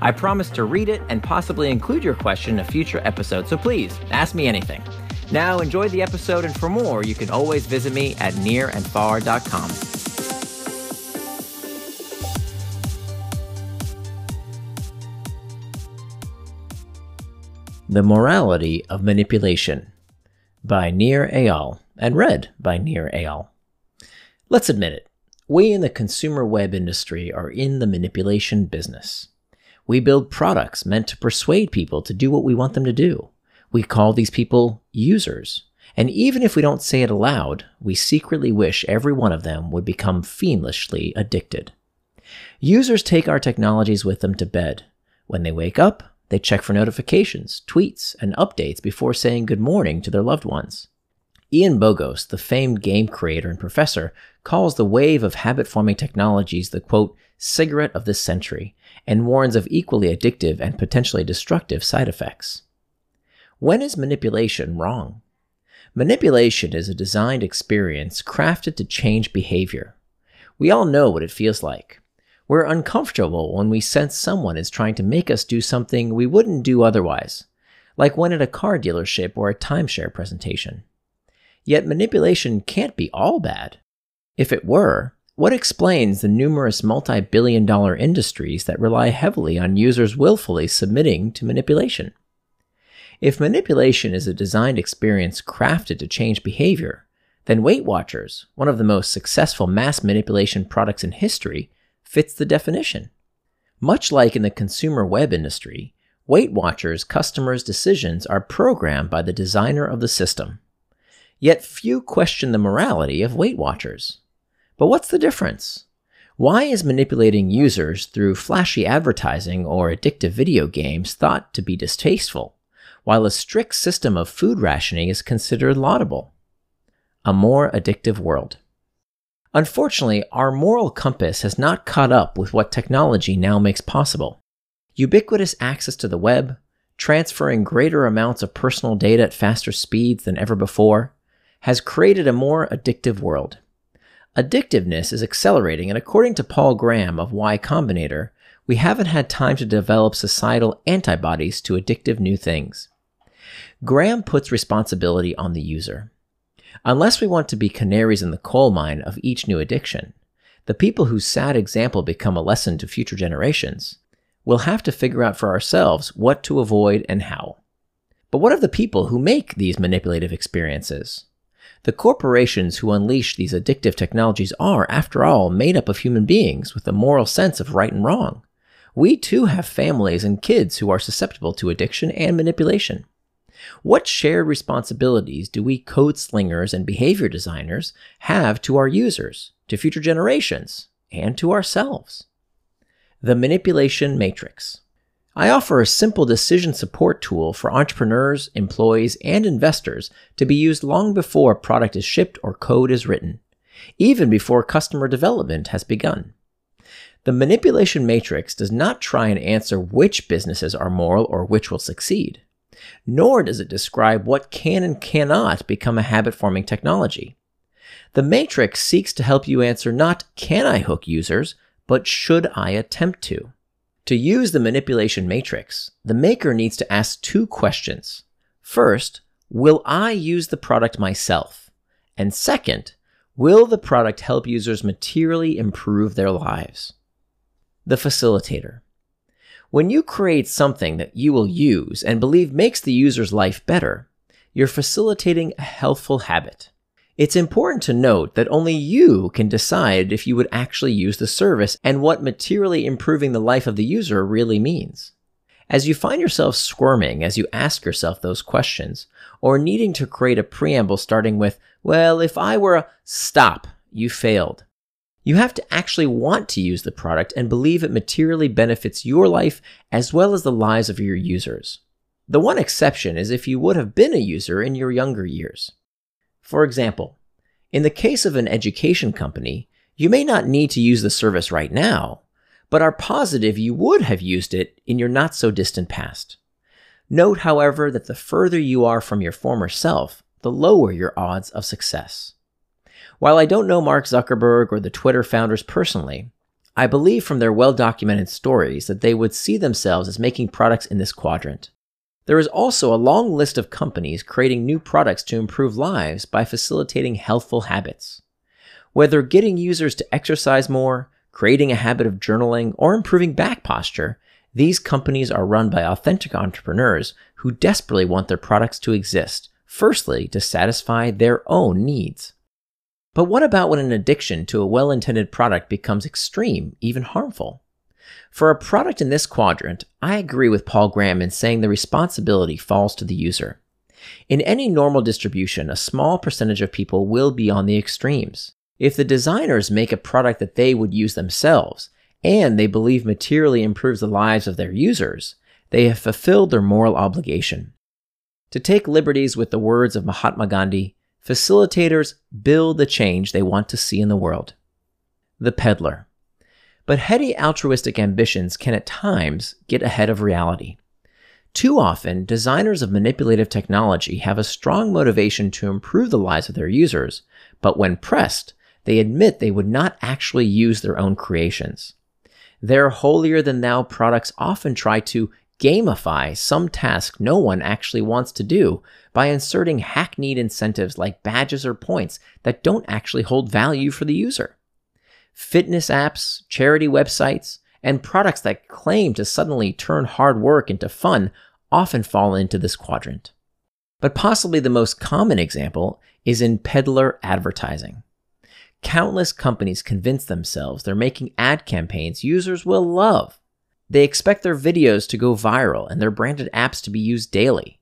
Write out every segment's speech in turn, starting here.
I promise to read it and possibly include your question in a future episode, so please ask me anything. Now, enjoy the episode, and for more, you can always visit me at nirandfar.com. The Morality of Manipulation by Nir Eyal and read by Nir Eyal. Let's admit it, we in the consumer web industry are in the manipulation business. We build products meant to persuade people to do what we want them to do. We call these people users. And even if we don't say it aloud, we secretly wish every one of them would become fiendishly addicted. Users take our technologies with them to bed. When they wake up, they check for notifications, tweets, and updates before saying good morning to their loved ones. Ian Bogost, the famed game creator and professor, calls the wave of habit forming technologies the quote, cigarette of this century, and warns of equally addictive and potentially destructive side effects. When is manipulation wrong? Manipulation is a designed experience crafted to change behavior. We all know what it feels like. We're uncomfortable when we sense someone is trying to make us do something we wouldn't do otherwise, like when at a car dealership or a timeshare presentation. Yet manipulation can't be all bad. If it were, what explains the numerous multi billion dollar industries that rely heavily on users willfully submitting to manipulation? If manipulation is a designed experience crafted to change behavior, then Weight Watchers, one of the most successful mass manipulation products in history, fits the definition. Much like in the consumer web industry, Weight Watchers' customers' decisions are programmed by the designer of the system. Yet few question the morality of Weight Watchers. But what's the difference? Why is manipulating users through flashy advertising or addictive video games thought to be distasteful, while a strict system of food rationing is considered laudable? A more addictive world. Unfortunately, our moral compass has not caught up with what technology now makes possible. Ubiquitous access to the web, transferring greater amounts of personal data at faster speeds than ever before, has created a more addictive world. Addictiveness is accelerating, and according to Paul Graham of Y Combinator, we haven't had time to develop societal antibodies to addictive new things. Graham puts responsibility on the user. Unless we want to be canaries in the coal mine of each new addiction, the people whose sad example become a lesson to future generations will have to figure out for ourselves what to avoid and how. But what of the people who make these manipulative experiences? The corporations who unleash these addictive technologies are, after all, made up of human beings with a moral sense of right and wrong. We too have families and kids who are susceptible to addiction and manipulation. What shared responsibilities do we code slingers and behavior designers have to our users, to future generations, and to ourselves? The Manipulation Matrix. I offer a simple decision support tool for entrepreneurs, employees, and investors to be used long before a product is shipped or code is written, even before customer development has begun. The manipulation matrix does not try and answer which businesses are moral or which will succeed, nor does it describe what can and cannot become a habit forming technology. The matrix seeks to help you answer not can I hook users, but should I attempt to? To use the manipulation matrix, the maker needs to ask two questions. First, will I use the product myself? And second, will the product help users materially improve their lives? The facilitator. When you create something that you will use and believe makes the user's life better, you're facilitating a healthful habit. It's important to note that only you can decide if you would actually use the service and what materially improving the life of the user really means. As you find yourself squirming as you ask yourself those questions, or needing to create a preamble starting with, well, if I were a stop, you failed. You have to actually want to use the product and believe it materially benefits your life as well as the lives of your users. The one exception is if you would have been a user in your younger years. For example, in the case of an education company, you may not need to use the service right now, but are positive you would have used it in your not so distant past. Note, however, that the further you are from your former self, the lower your odds of success. While I don't know Mark Zuckerberg or the Twitter founders personally, I believe from their well documented stories that they would see themselves as making products in this quadrant. There is also a long list of companies creating new products to improve lives by facilitating healthful habits. Whether getting users to exercise more, creating a habit of journaling, or improving back posture, these companies are run by authentic entrepreneurs who desperately want their products to exist, firstly, to satisfy their own needs. But what about when an addiction to a well intended product becomes extreme, even harmful? For a product in this quadrant, I agree with Paul Graham in saying the responsibility falls to the user. In any normal distribution, a small percentage of people will be on the extremes. If the designers make a product that they would use themselves, and they believe materially improves the lives of their users, they have fulfilled their moral obligation. To take liberties with the words of Mahatma Gandhi, facilitators build the change they want to see in the world. The peddler. But heady altruistic ambitions can at times get ahead of reality. Too often, designers of manipulative technology have a strong motivation to improve the lives of their users, but when pressed, they admit they would not actually use their own creations. Their holier than thou products often try to gamify some task no one actually wants to do by inserting hackneyed incentives like badges or points that don't actually hold value for the user. Fitness apps, charity websites, and products that claim to suddenly turn hard work into fun often fall into this quadrant. But possibly the most common example is in peddler advertising. Countless companies convince themselves they're making ad campaigns users will love. They expect their videos to go viral and their branded apps to be used daily.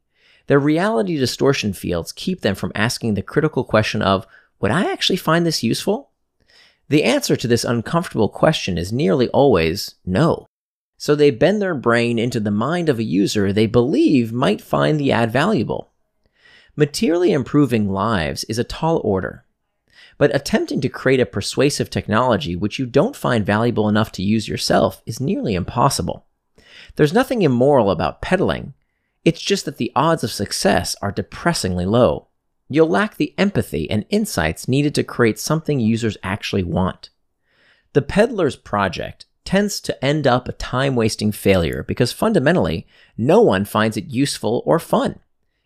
Their reality distortion fields keep them from asking the critical question of, would I actually find this useful? The answer to this uncomfortable question is nearly always no. So they bend their brain into the mind of a user they believe might find the ad valuable. Materially improving lives is a tall order. But attempting to create a persuasive technology which you don't find valuable enough to use yourself is nearly impossible. There's nothing immoral about peddling, it's just that the odds of success are depressingly low. You'll lack the empathy and insights needed to create something users actually want. The peddler's project tends to end up a time wasting failure because fundamentally, no one finds it useful or fun.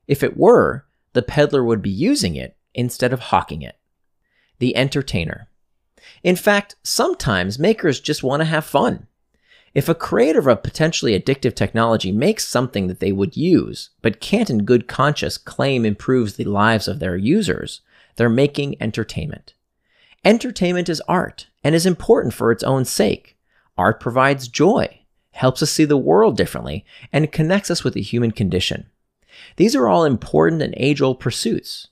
If it were, the peddler would be using it instead of hawking it the entertainer. In fact, sometimes makers just want to have fun. If a creator of a potentially addictive technology makes something that they would use, but can't in good conscience claim improves the lives of their users, they're making entertainment. Entertainment is art and is important for its own sake. Art provides joy, helps us see the world differently, and connects us with the human condition. These are all important and age old pursuits.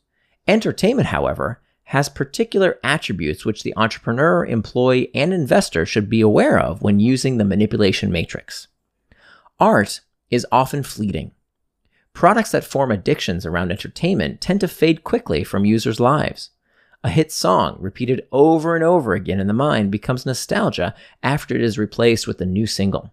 Entertainment, however, has particular attributes which the entrepreneur, employee, and investor should be aware of when using the manipulation matrix. Art is often fleeting. Products that form addictions around entertainment tend to fade quickly from users' lives. A hit song, repeated over and over again in the mind, becomes nostalgia after it is replaced with a new single.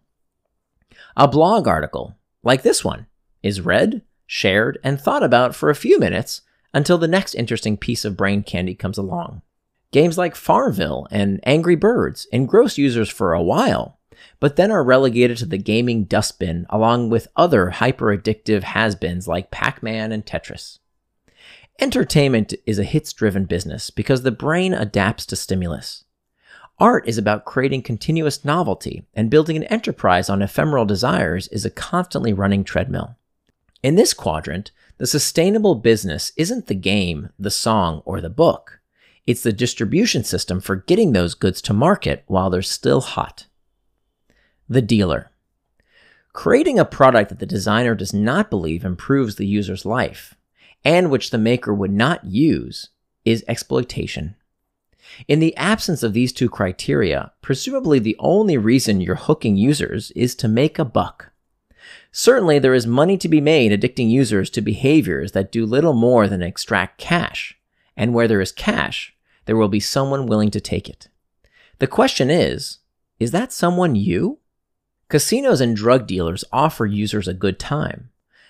A blog article, like this one, is read, shared, and thought about for a few minutes until the next interesting piece of brain candy comes along. Games like Farmville and Angry Birds engross users for a while, but then are relegated to the gaming dustbin along with other hyper addictive has beens like Pac Man and Tetris. Entertainment is a hits driven business because the brain adapts to stimulus. Art is about creating continuous novelty, and building an enterprise on ephemeral desires is a constantly running treadmill. In this quadrant, the sustainable business isn't the game, the song, or the book. It's the distribution system for getting those goods to market while they're still hot. The dealer. Creating a product that the designer does not believe improves the user's life, and which the maker would not use, is exploitation. In the absence of these two criteria, presumably the only reason you're hooking users is to make a buck. Certainly, there is money to be made addicting users to behaviors that do little more than extract cash. And where there is cash, there will be someone willing to take it. The question is is that someone you? Casinos and drug dealers offer users a good time,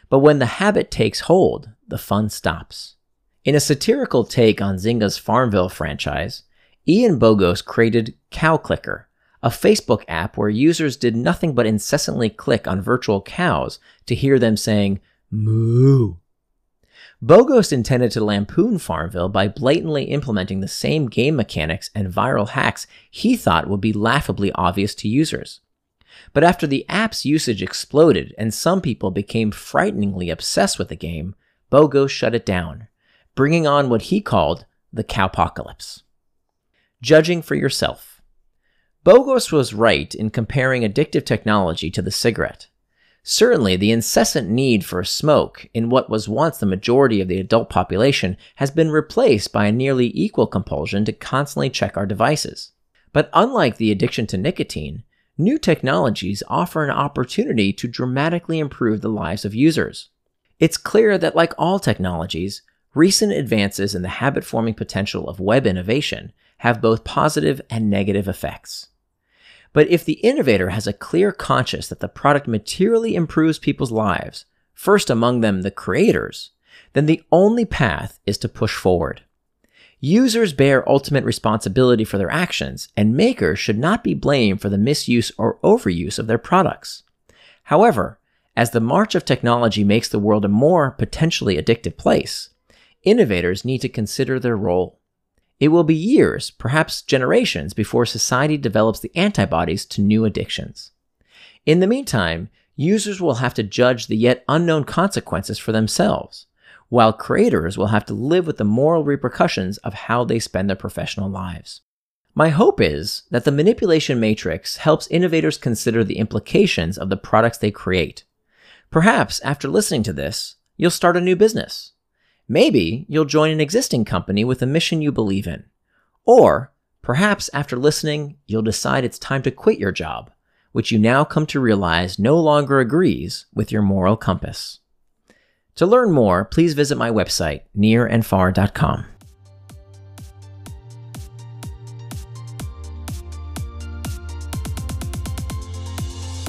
but when the habit takes hold, the fun stops. In a satirical take on Zynga's Farmville franchise, Ian Bogost created Cow Clicker, a Facebook app where users did nothing but incessantly click on virtual cows to hear them saying moo. Bogost intended to lampoon Farmville by blatantly implementing the same game mechanics and viral hacks he thought would be laughably obvious to users. But after the app's usage exploded and some people became frighteningly obsessed with the game, Bogost shut it down, bringing on what he called the cowpocalypse. Judging for yourself. Bogost was right in comparing addictive technology to the cigarette. Certainly, the incessant need for a smoke in what was once the majority of the adult population has been replaced by a nearly equal compulsion to constantly check our devices. But unlike the addiction to nicotine, new technologies offer an opportunity to dramatically improve the lives of users. It's clear that, like all technologies, recent advances in the habit forming potential of web innovation have both positive and negative effects. But if the innovator has a clear conscience that the product materially improves people's lives, first among them the creators, then the only path is to push forward. Users bear ultimate responsibility for their actions, and makers should not be blamed for the misuse or overuse of their products. However, as the march of technology makes the world a more potentially addictive place, innovators need to consider their role. It will be years, perhaps generations, before society develops the antibodies to new addictions. In the meantime, users will have to judge the yet unknown consequences for themselves, while creators will have to live with the moral repercussions of how they spend their professional lives. My hope is that the manipulation matrix helps innovators consider the implications of the products they create. Perhaps after listening to this, you'll start a new business Maybe you'll join an existing company with a mission you believe in. Or perhaps after listening, you'll decide it's time to quit your job, which you now come to realize no longer agrees with your moral compass. To learn more, please visit my website, nirandfar.com.